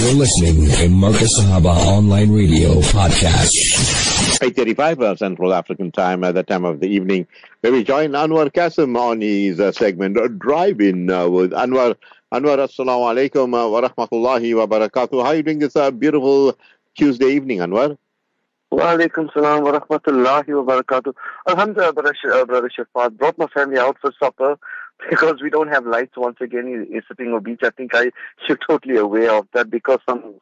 You're listening to Marcus Sahaba Online Radio Podcast. 8.35 uh, Central African Time at the time of the evening, where we join Anwaar Cassim on his uh, segment uh, Drive-In uh, with Anwaar. Anwaar, assalamu alaikum uh, wa rahmatullahi wa barakatuh. How are you doing this uh, beautiful Tuesday evening, Anwaar? Wa alaikum salam wa rahmatullahi wa barakatuh. Alhamdulillah, brother, uh, brother Shaafat. Brought my family out for supper because we don't have lights once again in Sitting Beach. I think I, you're totally aware of that because some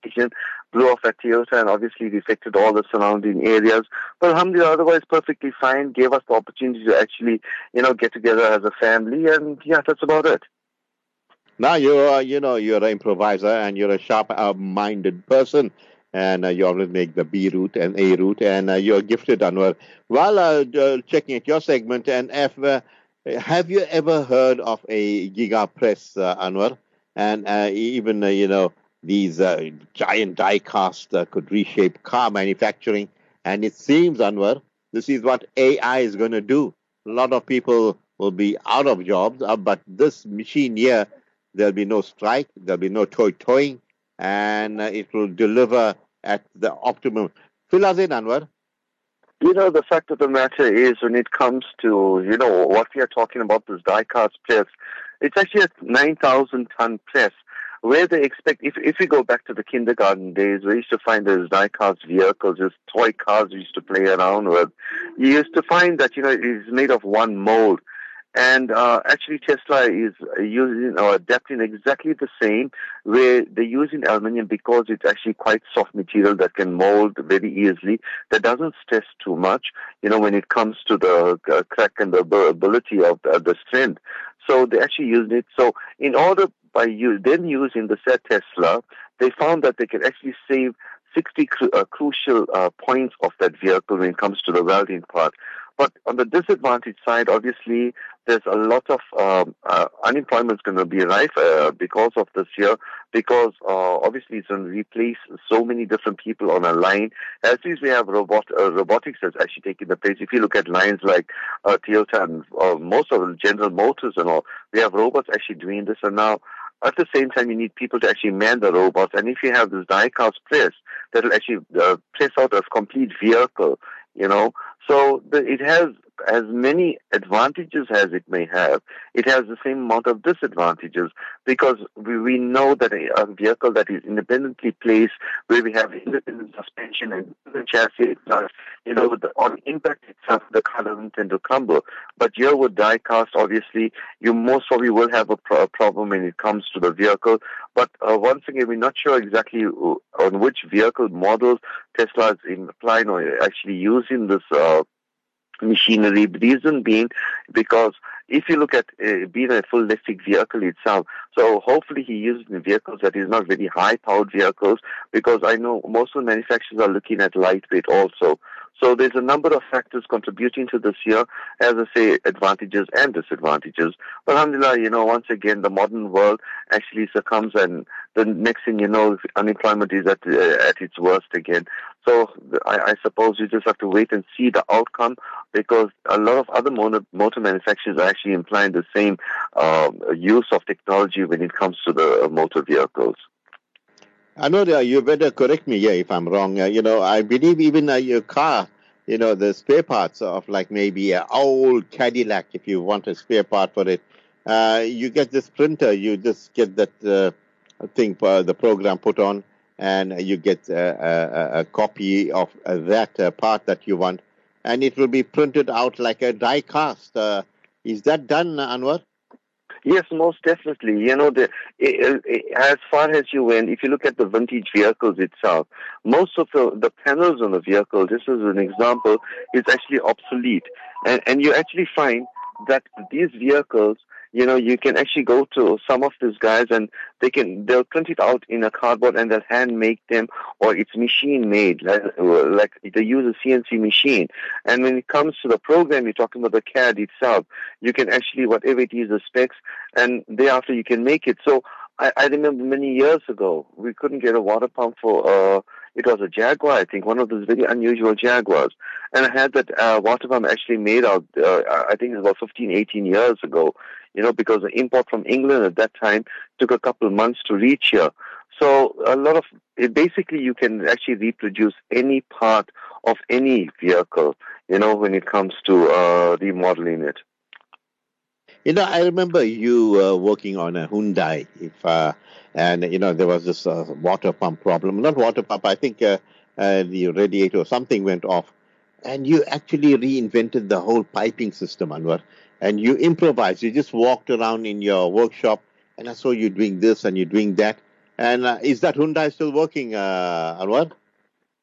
station blew off at Toyota and obviously it affected all the surrounding areas. But alhamdulillah, otherwise perfectly fine. Gave us the opportunity to actually, you know, get together as a family and yeah, that's about it. Now you're, you know, you're an improviser and you're a sharp-minded person and uh, you always make the B route and A route, and uh, you're gifted, Anwaar. While uh, checking at your segment, and F, uh, have you ever heard of a giga press, uh, Anwaar? And uh, even, uh, you know, these uh, giant die cast uh, could reshape car manufacturing. And it seems, Anwaar, this is what AI is going to do. A lot of people will be out of jobs, but this machine here, there'll be no strike, there'll be no toy toying, and it will deliver at the optimum. Fill us in, Anwaar. You know, the fact of the matter is when it comes to, you know, what we are talking about, this die-cast press, it's actually a 9,000 ton press where they expect, if, if we go back to the kindergarten days, we used to find those die-cast vehicles, those toy cars we used to play around with. You used to find that, you know, it's made of one mold. And uh, actually, Tesla is using or adapting exactly the same where they're using aluminium because it's actually quite soft material that can mold very easily. That doesn't stress too much, you know, when it comes to the uh, crack and the ability of the, the strength. So they actually used it. So in order by you then using the said Tesla, they found that they can actually save 60 cru- uh, crucial uh, points of that vehicle when it comes to the welding part. But on the disadvantage side, obviously, there's a lot of um, uh, unemployment is going to be rife uh, because of this year, because uh, obviously it's going to replace so many different people on a line. As as we have robot, uh, robotics that's actually taking the place. If you look at lines like uh, Toyota and uh, most of the General Motors and all, we have robots actually doing this. And now at the same time, you need people to actually man the robots. And if you have this die-cast press, that'll actually uh, press out a complete vehicle, you know. So the, it has as many advantages as it may have, it has the same amount of disadvantages because we, we know that a, a vehicle that is independently placed, where we have independent suspension and the chassis you know, the, on impact itself, the car doesn't tend to crumble. But here with die cast, obviously, you most probably will have a, pro- a problem when it comes to the vehicle. But uh, once again, we're not sure exactly on which vehicle models Tesla is implying or actually using this uh, machinery. Reason being because if you look at uh, being a full electric vehicle itself, so hopefully he uses the vehicles that is not very high powered vehicles because I know most of the manufacturers are looking at lightweight also. So there's a number of factors contributing to this year, as I say, advantages and disadvantages. But alhamdulillah, you know, once again, the modern world actually succumbs and the next thing you know, unemployment is at, uh, at its worst again. So I, I suppose you just have to wait and see the outcome because a lot of other motor, motor manufacturers are actually implying the same uh, use of technology when it comes to the motor vehicles. That you better correct me here if I'm wrong. Uh, you know, I believe even uh, your car, you know, the spare parts of like maybe an old Cadillac, if you want a spare part for it, uh, you get this printer, you just get that uh, thing, uh, the program put on, and you get a, a, a copy of uh, that uh, part that you want, and it will be printed out like a die cast. Uh, is that done, Anwaar? Yes, most definitely. You know, the, it, it, as far as you went, if you look at the vintage vehicles itself, most of the, the panels on the vehicle, just as an example, is actually obsolete. And, and you actually find that these vehicles you know, you can actually go to some of these guys and they can, they'll print it out in a cardboard and they'll hand make them or it's machine made, like, like they use a CNC machine. And when it comes to the program, you're talking about the CAD itself, you can actually, whatever it is, the specs, and thereafter you can make it. So I, I remember many years ago, we couldn't get a water pump for, uh, it was a Jaguar, I think, one of those very unusual Jaguars. And I had that uh, water pump actually made out, uh, I think it was about 15, 18 years ago, you know, because the import from England at that time took a couple months to reach here. So a lot of basically you can actually reproduce any part of any vehicle, you know, when it comes to uh, remodeling it. You know, I remember you uh, working on a Hyundai, if uh, and you know there was this uh, water pump problem. Not water pump, I think uh, uh, the radiator or something went off, and you actually reinvented the whole piping system, Anwaar. And you improvised. You just walked around in your workshop, and I saw you doing this and you're doing that. And uh, is that Hyundai still working, uh, Anwaar?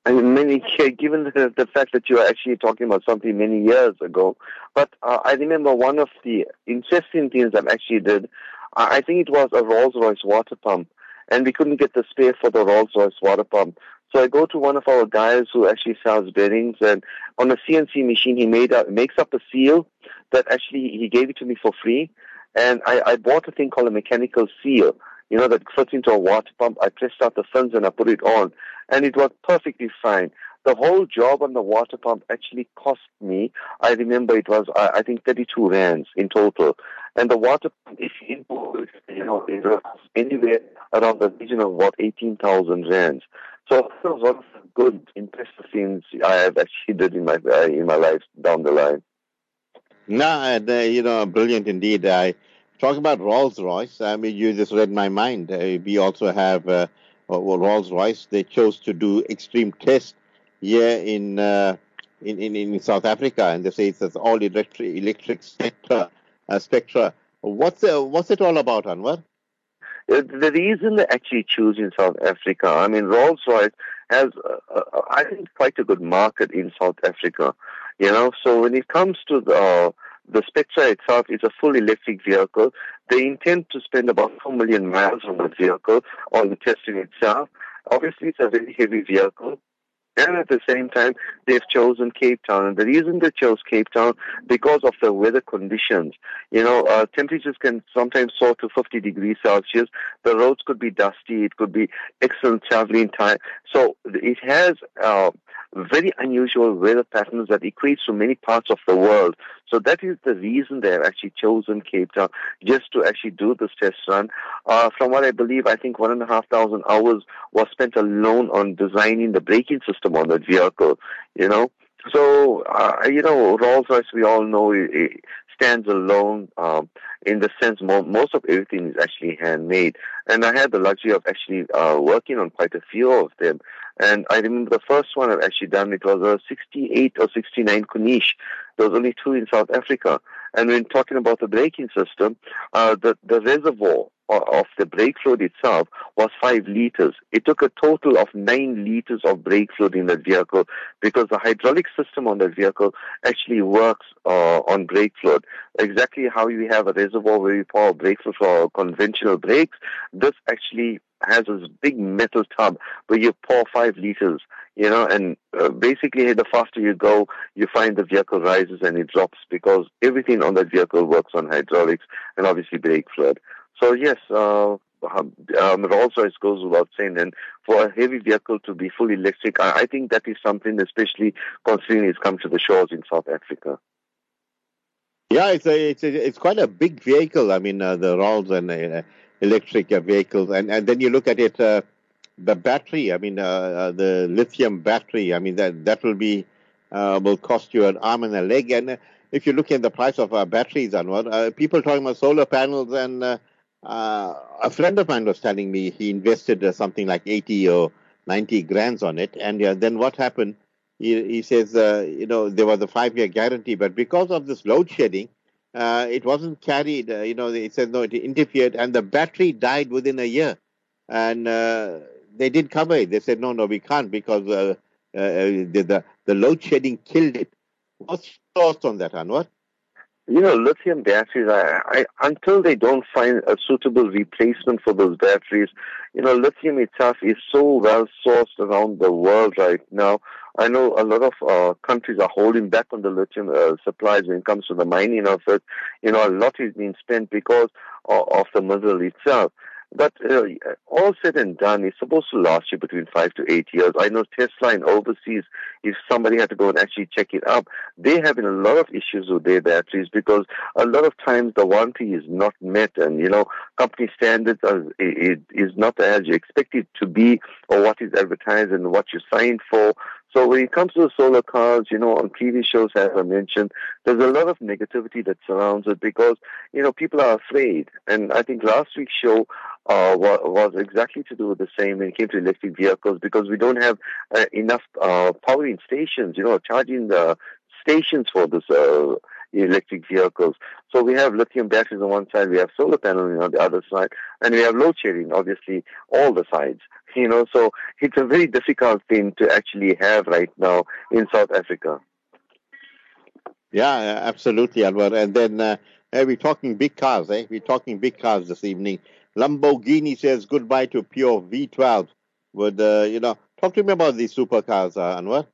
I mean, many, given the, the fact that you are actually talking about something many years ago, but uh, I remember one of the interesting things I actually did. I think it was a Rolls Royce water pump, and we couldn't get the spare for the Rolls Royce water pump. So I go to one of our guys who actually sells bearings, and on a CNC machine, he made a, makes up a seal that actually he gave it to me for free. And I, I bought a thing called a mechanical seal you know, that fits into a water pump. I pressed out the fins and I put it on, and it worked perfectly fine. The whole job on the water pump actually cost me, I remember it was, I think, 32 rands in total. And the water pump, if you know, anywhere around the region of about 18,000 rands. So it was one of the good, impressive things I have actually did in my, uh, in my life down the line. No, uh, you know, brilliant indeed. I, Talk about Rolls Royce. I mean, you just read my mind. Uh, we also have uh, Rolls Royce. They chose to do extreme test here in, uh, in, in in South Africa, and they say it's all electric electric Spectre. Uh, Spectre. What's uh, what's it all about, Anwaar? Uh, the reason they actually choose in South Africa, I mean, Rolls Royce has, uh, uh, I think, quite a good market in South Africa. You know, so when it comes to the the Spectre itself is a full electric vehicle. They intend to spend about 4 million miles on the vehicle, on the testing itself. Obviously, it's a very heavy vehicle. And at the same time, they've chosen Cape Town. And the reason they chose Cape Town, because of the weather conditions. You know, uh, temperatures can sometimes soar to 50 degrees Celsius. The roads could be dusty. It could be excellent traveling time. So it has uh, very unusual weather patterns that equates to many parts of the world. So that is the reason they have actually chosen Cape Town just to actually do this test run. Uh, from what I believe, I think one and a half thousand hours was spent alone on designing the braking system on that vehicle. You know, so uh, you know Rolls Royce, we all know it, stands alone um, in the sense mo- most of everything is actually handmade. And I had the luxury of actually uh, working on quite a few of them. And I remember the first one I've actually done, it was a 68 or 69 Corniche. There was only two in South Africa. And when talking about the braking system, uh, the, the reservoir of the brake fluid itself was five liters. It took a total of nine liters of brake fluid in that vehicle because the hydraulic system on that vehicle actually works uh, on brake fluid. Exactly how you have a reservoir where you pour brake fluid for conventional brakes, this actually has this big metal tub where you pour five liters, you know, and uh, basically the faster you go, you find the vehicle rises and it drops because everything on that vehicle works on hydraulics and obviously brake fluid. So yes, uh, um, um Rolls Royce goes without saying, and for a heavy vehicle to be fully electric, I, I think that is something, especially considering it's come to the shores in South Africa. Yeah, it's a, it's a, it's quite a big vehicle. I mean, uh, the Rolls and uh, electric uh, vehicles, and and then you look at it, uh, the battery. I mean, uh, uh, the lithium battery. I mean, that that will be will cost you an arm and a leg. And if you look at the price of our batteries, and Anwaar, people talking about solar panels and uh, a friend of mine was telling me he invested uh, something like 80 or 90 grands on it. And uh, then what happened? He, he says, uh, you know, there was a five year guarantee, but because of this load shedding, uh, it wasn't carried. Uh, you know, he said, no, it interfered, and the battery died within a year. And they did cover it. They said, no, no, we can't because the, the, the load shedding killed it. What's your thoughts on that, Anwar? you know, lithium batteries, I, I, until they don't find a suitable replacement for those batteries, you know, lithium itself is so well sourced around the world right now. I know a lot of uh, countries are holding back on the lithium uh, supplies when it comes to the mining of it. You know, a lot is being spent because of, of the mineral itself. But uh, all said and done, it's supposed to last you between five to eight years. I know Tesla in overseas, if somebody had to go and actually check it up, they have a lot of issues with their batteries because a lot of times the warranty is not met and, you know, company standards are, it is not as you expect it to be or what is advertised and what you signed for. So when it comes to the solar cars, you know, on TV shows, as I mentioned, there's a lot of negativity that surrounds it because, you know, people are afraid. And I think last week's show uh, was, exactly to do with the same when it came to electric vehicles because we don't have uh, enough uh, powering stations, you know, charging the stations for this uh, electric vehicles. So we have lithium batteries on one side, we have solar paneling on the other side, and we have load shedding, obviously, all the sides. You know, so it's a very difficult thing to actually have right now in South Africa. Yeah, absolutely, Anwaar. And then uh, we're talking big cars, eh? We're talking big cars this evening. Lamborghini says goodbye to pure V12. Would, uh, you know, talk to me about these supercars, uh, Anwaar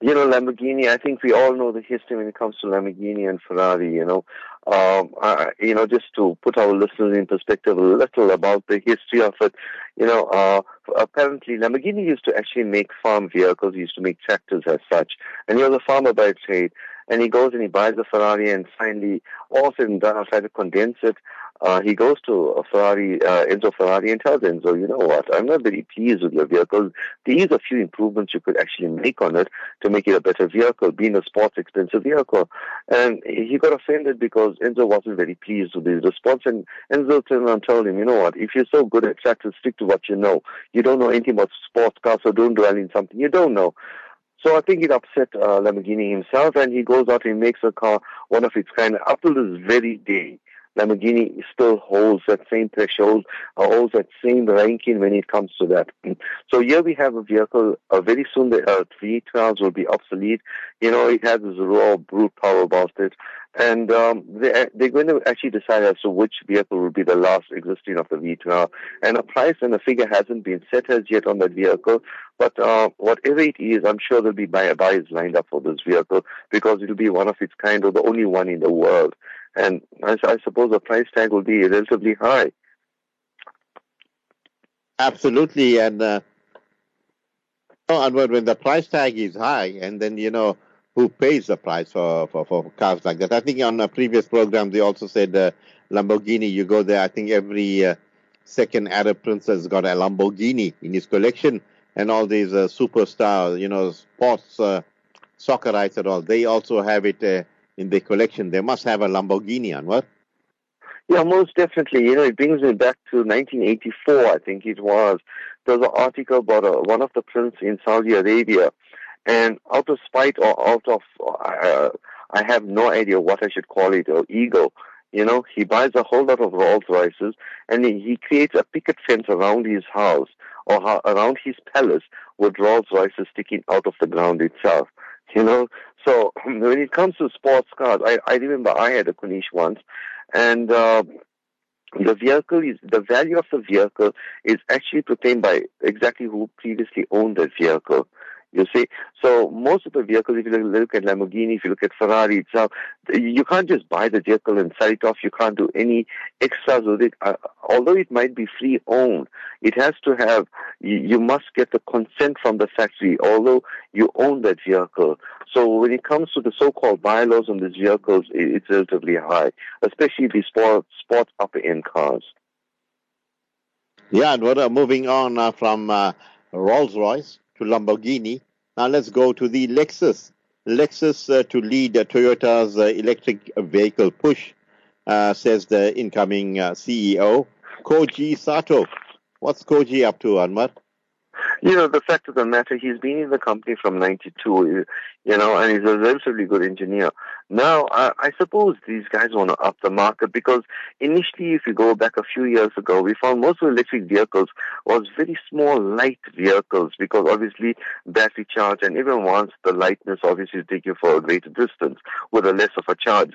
you know, Lamborghini, I think we all know the history when it comes to Lamborghini and Ferrari, you know. Um, uh, you know, just to put our listeners in perspective a little about the history of it, you know, uh, apparently Lamborghini used to actually make farm vehicles, used to make tractors as such. And he was a farmer by trade. And he goes and he buys a Ferrari and finally, all said and done, I'll try to condense it uh, he goes to a Ferrari, uh, Enzo Ferrari, and tells Enzo, you know what, I'm not very pleased with your vehicle. These are a few improvements you could actually make on it to make it a better vehicle, being a sports expensive vehicle. And he got offended because Enzo wasn't very pleased with his response. And Enzo turned and told him, you know what, if you're so good at tractors, stick to what you know. You don't know anything about sports cars, so don't dwell in something you don't know. So I think it upset uh, Lamborghini himself, and he goes out and makes a car one of its kind up to this very day. Lamborghini still holds that same threshold, uh, holds that same ranking when it comes to that. So here we have a vehicle, uh, very soon the uh, V12s will be obsolete. You know, it has this raw brute power about it. And um, they, they're going to actually decide as to which vehicle will be the last existing of the V12. And a price and a figure hasn't been set as yet on that vehicle. But uh, whatever it is, I'm sure there'll be buyers lined up for this vehicle because it'll be one of its kind or the only one in the world and I, I suppose the price tag will be relatively high. Absolutely, and uh, and when the price tag is high, and then you know who pays the price for, for, for cars like that. I think on a previous program they also said uh, Lamborghini. You go there, I think every uh, second Arab prince has got a Lamborghini in his collection, and all these uh, superstars, you know, sports, uh, soccer rights and all, they also have it uh, in their collection. They must have a Lamborghini, Anwaar. Yeah, most definitely. You know, it brings me back to 1984, I think it was. There was an article about uh, one of the princes in Saudi Arabia, and out of spite or out of, uh, I have no idea what I should call it, or ego, you know, he buys a whole lot of Rolls Royces, and he, he creates a picket fence around his house or ha- around his palace with Rolls Royces sticking out of the ground itself. You know, so when it comes to sports cars, I, I remember I had a Corniche once, and uh, the vehicle is the value of the vehicle is actually proclaimed by exactly who previously owned that vehicle. You see, so most of the vehicles, if you look at Lamborghini, if you look at Ferrari itself, you can't just buy the vehicle and sell it off. You can't do any extras with it. Uh, although it might be free owned, it has to have. You, you must get the consent from the factory. Although you own that vehicle, so when it comes to the so-called bylaws on these vehicles, it's relatively high, especially the sport sport upper end cars. Yeah, and we're uh, moving on uh, from uh, Rolls Royce to Lamborghini. Now let's go to the Lexus. Lexus uh, to lead uh, Toyota's uh, electric vehicle push, uh, says the incoming uh, CEO, Koji Sato. What's Koji up to, Anwaar? You know, the fact of the matter, he's been in the company from 92, you know, and he's a relatively good engineer. Now, I, I suppose these guys want to up the market because initially, if you go back a few years ago, we found most of electric vehicles was very small, light vehicles because obviously battery charge and even once the lightness obviously take you for a greater distance with a less of a charge.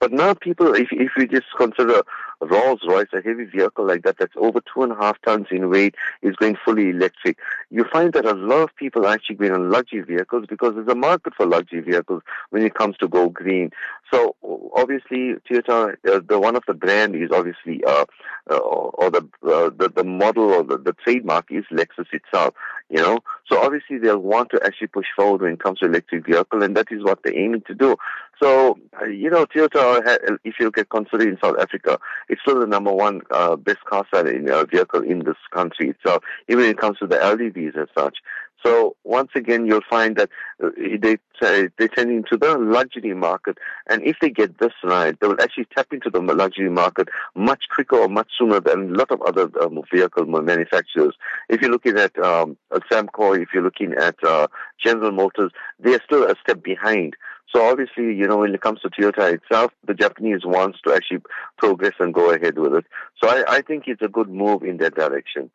But now people, if, if you just consider Rolls Royce, a heavy vehicle like that, that's over two and a half tons in weight, is going fully electric. You find that a lot of people are actually going on luxury vehicles because there's a market for luxury vehicles when it comes to go green. So obviously, Toyota, uh, the one of the brand is obviously, uh, uh, or the, uh, the the model or the, the trademark is Lexus itself. You know, so obviously they'll want to actually push forward when it comes to electric vehicle, and that is what they're aiming to do. So, uh, you know, Toyota, if you look at consider in South Africa, it's still the number one uh, best car selling uh, vehicle in this country itself, even when it comes to the LDVs as such. So once again, you'll find that uh, they they tend into the luxury market, and if they get this right, they will actually tap into the luxury market much quicker or much sooner than a lot of other um, vehicle manufacturers. If you're looking at um, Samco, if you're looking at uh, General Motors, they are still a step behind. So obviously, you know, when it comes to Toyota itself, the Japanese wants to actually progress and go ahead with it. So I, I think it's a good move in that direction.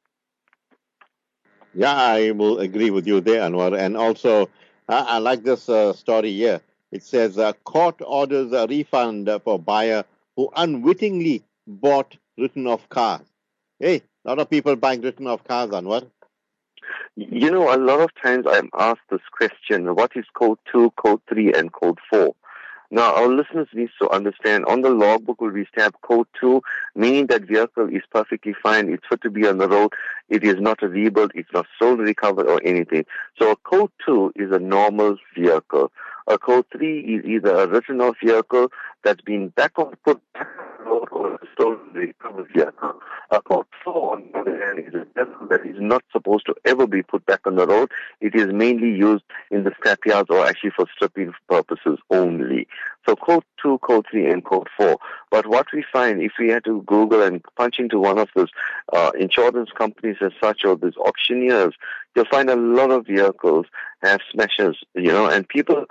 Yeah, I will agree with you there, Anwaar. And also, uh, I like this uh, story here. It says uh, court orders a refund for buyer who unwittingly bought written off cars. Hey, a lot of people buying written off cars, Anwaar. You know, a lot of times I'm asked this question, what is code 2, code 3, and code 4? Now, our listeners need to understand on the logbook will be stamped code 2, meaning that vehicle is perfectly fine. It's fit to be on the road. It is not a rebuild. It's not sold, recovered, or anything. So a code 2 is a normal vehicle. A code 3 is either a written off vehicle that's been back on, put back road or a stolen recovered vehicle. A code 4, on the other hand, is a vehicle that is not supposed to ever be put back on the road. It is mainly used in the scrapyards or actually for stripping purposes only. So code 2, code 3, and code 4. But what we find, if we had to Google and punch into one of those uh, insurance companies as such or these auctioneers, you'll find a lot of vehicles have smashes, you know, and people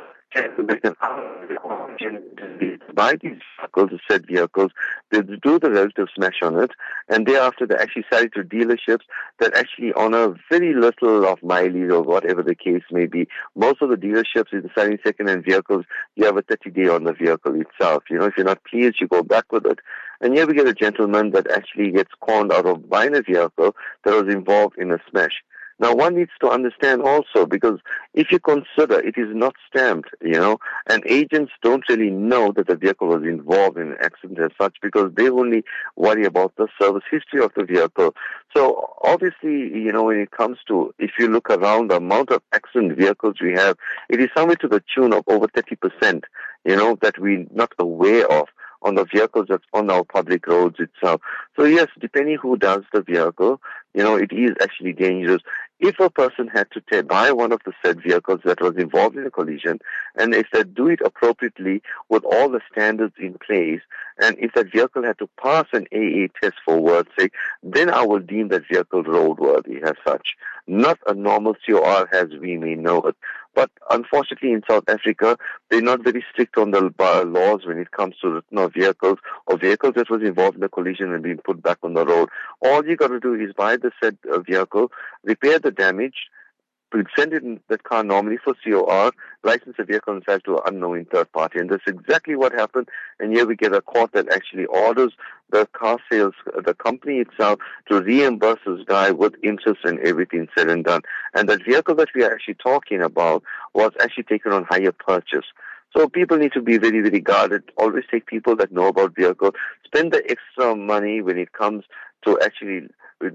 buy these vehicles, said vehicles, they do the relative smash on it, and thereafter they actually sell it to dealerships that actually honor very little of mileage or whatever the case may be. Most of the dealerships in selling second-hand vehicles, you have a 30-day on the vehicle itself. You know, if you're not pleased, you go back with it. And here we get a gentleman that actually gets conned out of buying a vehicle that was involved in a smash. Now, one needs to understand also because if you consider it is not stamped, you know, and agents don't really know that the vehicle was involved in an accident as such because they only worry about the service history of the vehicle. So obviously, you know, when it comes to, if you look around the amount of accident vehicles we have, it is somewhere to the tune of over 30%, you know, that we're not aware of on the vehicles that's on our public roads itself. So yes, depending who does the vehicle, you know, it is actually dangerous. If a person had to buy one of the said vehicles that was involved in a collision, and if they do it appropriately with all the standards in place, and if that vehicle had to pass an AA test for word's sake, then I will deem that vehicle roadworthy as such. Not a normal COR as we may know it. But unfortunately, in South Africa, they're not very strict on the laws when it comes to written off vehicles or vehicles that was involved in a collision and being put back on the road. All you got to do is buy the said uh, vehicle, repair the damage, We'd send it in that car normally for COR, license the vehicle and sell to an unknowing third party. And that's exactly what happened. And here we get a court that actually orders the car sales, the company itself, to reimburse this guy with interest and everything said and done. And that vehicle that we are actually talking about was actually taken on hire purchase. So people need to be very, very guarded. Always take people that know about vehicles. Spend the extra money when it comes to actually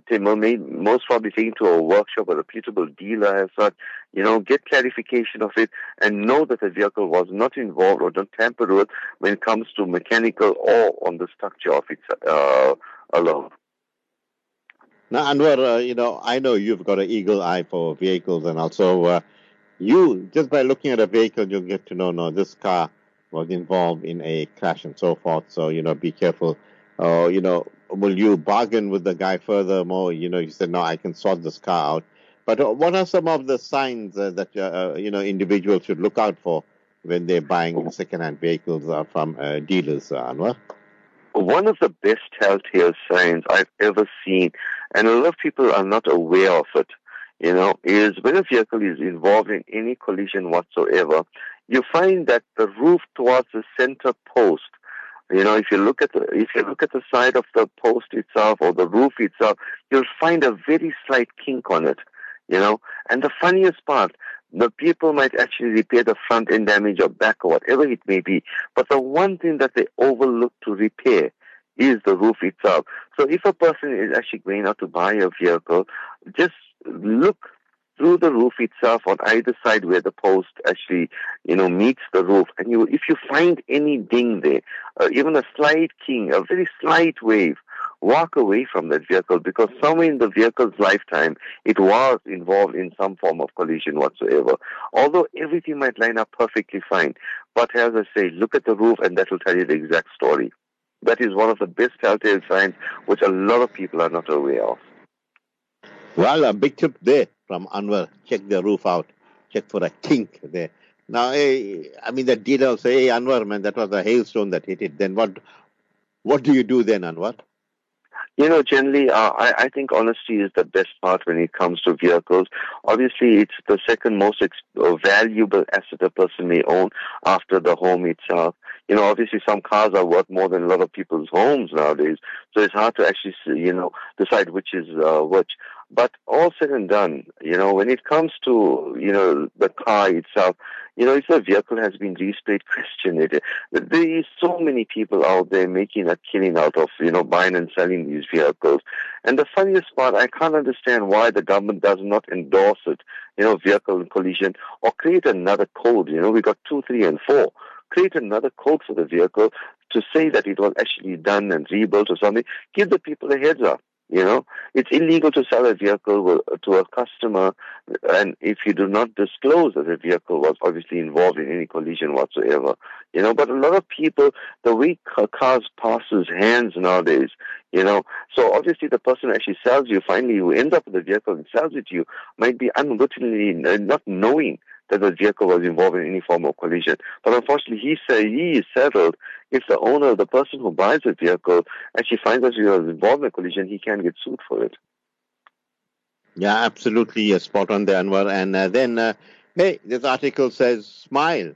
they most probably take to a workshop, or a reputable dealer as such, you know, get clarification of it and know that the vehicle was not involved or don't tamper with when it comes to mechanical or on the structure of it uh, alone. Now, Anwaar, uh, you know, I know you've got an eagle eye for vehicles and also uh, you, just by looking at a vehicle, you'll get to know, no, this car was involved in a crash and so forth. So, you know, be careful. Uh, you know, will you bargain with the guy furthermore? You know, you said, no, I can sort this car out. But uh, what are some of the signs uh, that, uh, you know, individuals should look out for when they're buying second-hand vehicles uh, from uh, dealers, uh, Anwaar? One of the best telltale signs I've ever seen, and a lot of people are not aware of it, you know, is when a vehicle is involved in any collision whatsoever, you find that the roof towards the center post You know, if you look at the if you look at the side of the post itself or the roof itself, you'll find a very slight kink on it. You know, and the funniest part, the people might actually repair the front end damage or back or whatever it may be, but the one thing that they overlook to repair is the roof itself. So if a person is actually going out to buy a vehicle, just look through the roof itself on either side where the post actually, you know, meets the roof. And you, if you find any ding there, uh, even a slight king, a very slight wave, walk away from that vehicle because somewhere in the vehicle's lifetime, it was involved in some form of collision whatsoever. Although everything might line up perfectly fine. But as I say, look at the roof and that will tell you the exact story. That is one of the best telltale signs which a lot of people are not aware of. Well, a big tip there from Anwaar. Check the roof out. Check for a kink there. Now, hey, I mean, the dealer will say, hey, Anwaar, man, that was a hailstone that hit it. Then what, what do you do then, Anwaar? You know, generally, uh, I, I think honesty is the best part when it comes to vehicles. Obviously, it's the second most ex- uh, valuable asset a person may own after the home itself. You know, obviously, some cars are worth more than a lot of people's homes nowadays, so it's hard to actually, you know, decide which is uh, which. But all said and done, you know, when it comes to, you know, the car itself, you know, if the vehicle has been displayed, question it. There is so many people out there making a killing out of, you know, buying and selling these vehicles. And the funniest part, I can't understand why the government does not endorse it, you know, vehicle collision or create another code. You know, we got two, three, and four. Create another code for the vehicle to say that it was actually done and rebuilt or something. Give the people a heads up. You know, it's illegal to sell a vehicle to a customer, and if you do not disclose that the vehicle was obviously involved in any collision whatsoever, you know. But a lot of people, the way cars passes hands nowadays, you know, so obviously the person actually sells you, finally who ends up with the vehicle and sells it to you, might be unwittingly not knowing that the vehicle was involved in any form of collision. But unfortunately, he said he is settled. If the owner, the person who buys the vehicle, actually finds that he was involved in a collision, he can get sued for it. Yeah, absolutely. Yes, Spot on there, Anwaar. And uh, then, uh, hey, this article says, smile.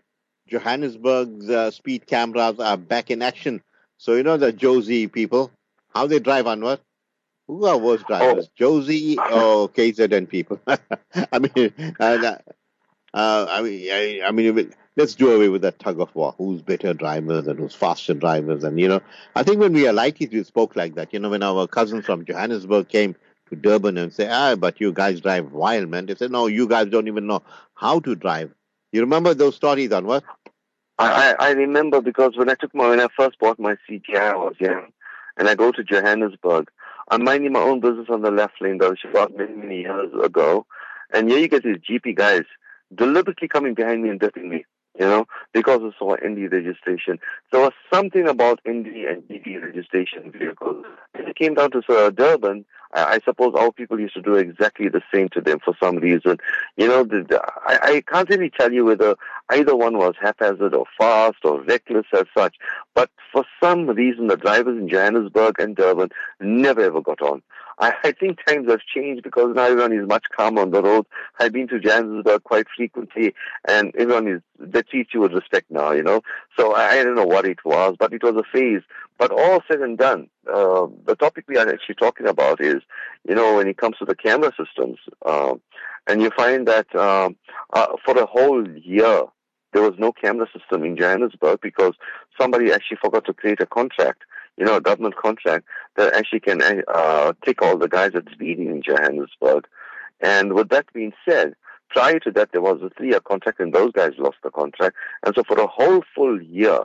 Johannesburg's uh, speed cameras are back in action. So, you know the Jozi people, how they drive, Anwaar? Who are worse drivers, oh. Jozi or KZN people? I mean, uh, uh, I mean, I, I mean, let's do away with that tug of war. Who's better drivers and who's faster drivers? And you know, I think when we are like it, we spoke like that. You know, when our cousins from Johannesburg came to Durban and say, "Ah, but you guys drive wild, man." They said, "No, you guys don't even know how to drive." You remember those stories, Anwaar? I, I remember because when I took my when I first bought my CTI, I was young, and I go to Johannesburg. I'm minding my own business on the left lane. That was about many many years ago, and here you get these GP guys deliberately coming behind me and dipping me, you know, because of saw ND registration. There was something about ND and GP registration vehicles. When it came down to uh, Durban, I, I suppose our people used to do exactly the same to them for some reason. You know, the, the, I, I can't really tell you whether either one was haphazard or fast or reckless as such, but for some reason the drivers in Johannesburg and Durban never ever got on. I, I think times have changed because now everyone is much calmer on the road. I've been to Johannesburg quite frequently, and everyone is they treat you with respect now, you know. So I, I don't know what it was, but it was a phase. But all said and done, uh, the topic we are actually talking about is, you know, when it comes to the camera systems, uh, and you find that um, uh, for a whole year there was no camera system in Johannesburg because somebody actually forgot to create a contract you know, a government contract that actually can uh, take all the guys that's speeding in Johannesburg. And with that being said, prior to that, there was a three-year contract, and those guys lost the contract. And so for a whole full year,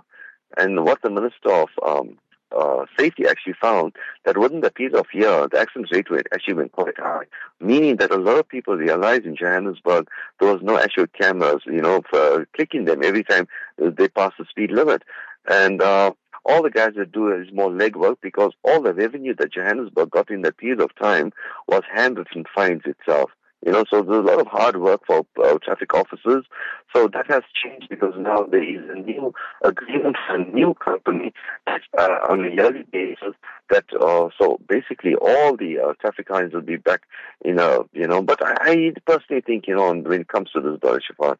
and what the Minister of um, uh, Safety actually found that within the period of year, the accident rate rate actually quite high, meaning that a lot of people realized in Johannesburg there was no actual cameras, you know, for clicking them every time they passed the speed limit. And uh, all the guys that do is more legwork because all the revenue that Johannesburg got in that period of time was handwritten fines itself. You know, so there's a lot of hard work for uh, traffic officers. So that has changed because now there is a new agreement for a new company that, uh, on a yearly basis. That uh, so basically all the uh, traffic fines will be back. You know, you know. But I, I personally think you know when it comes to this, Dr.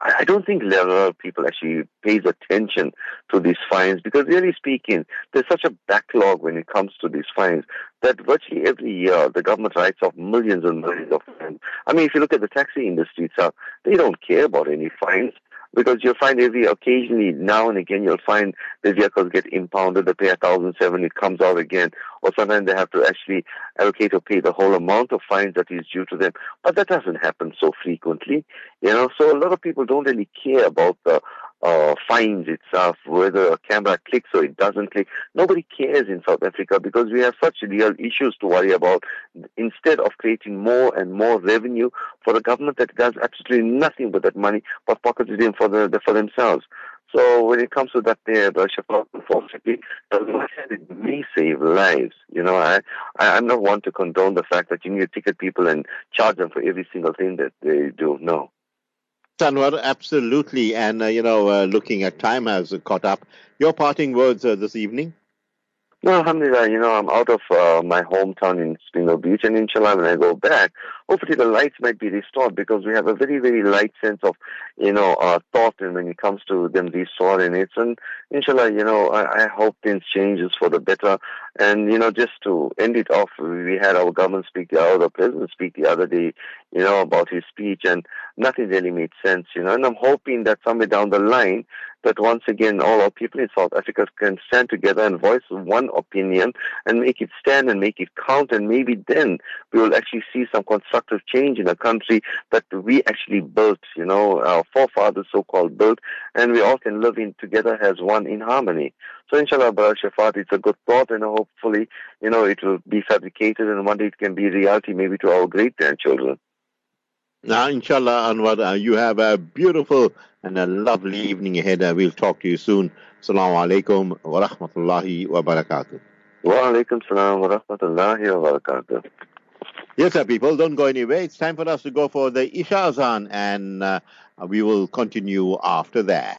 I don't think a lot of people actually pays attention to these fines because really speaking, there's such a backlog when it comes to these fines that virtually every year the government writes off millions and millions of fines. I mean, if you look at the taxi industry itself, they don't care about any fines because you'll find every occasionally now and again you'll find the vehicles get impounded, they pay a thousand seven, it comes out again, or sometimes they have to actually allocate or pay the whole amount of fines that is due to them. But that doesn't happen so frequently, you know. So a lot of people don't really care about the uh, fines itself, whether a camera clicks or it doesn't click. Nobody cares in South Africa because we have such real issues to worry about. Instead of creating more and more revenue for a government that does absolutely nothing with that money but pockets it in for the, for themselves. So when it comes to that there, the Shaafat, unfortunately, it may save lives. You know, I, I, I'm not one to condone the fact that you need to ticket people and charge them for every single thing that they do. No. Anwaar, absolutely. And, uh, you know, uh, looking at time has caught up. Your parting words uh, this evening? No, alhamdulillah, you know, I'm out of uh, my hometown in Spindle Beach, and inshallah, when I go back, hopefully the lights might be restored because we have a very, very light sense of, you know, uh, thought and when it comes to them restoring it. And inshallah, you know, I, I hope things changes for the better. And, you know, just to end it off, we had our government speak, our the president speak the other day, you know, about his speech, and nothing really made sense, you know, and I'm hoping that somewhere down the line, that once again all our people in South Africa can stand together and voice one opinion and make it stand and make it count and maybe then we will actually see some constructive change in a country that we actually built, you know, our forefathers so-called built and we all can live in together as one in harmony. So inshallah, Brother Shaafat, it's a good thought and hopefully, you know, it will be fabricated and one day it can be reality maybe to our great grandchildren. Now, inshallah, Anwaar, uh, you have a beautiful and a lovely evening ahead. Uh, we'll talk to you soon. Assalamu alaikum wa rahmatullahi wa barakatuh. Wa alaikum salam wa rahmatullahi wa barakatuh. Yes, sir, people, don't go anywhere. It's time for us to go for the Isha Azan, and uh, we will continue after that.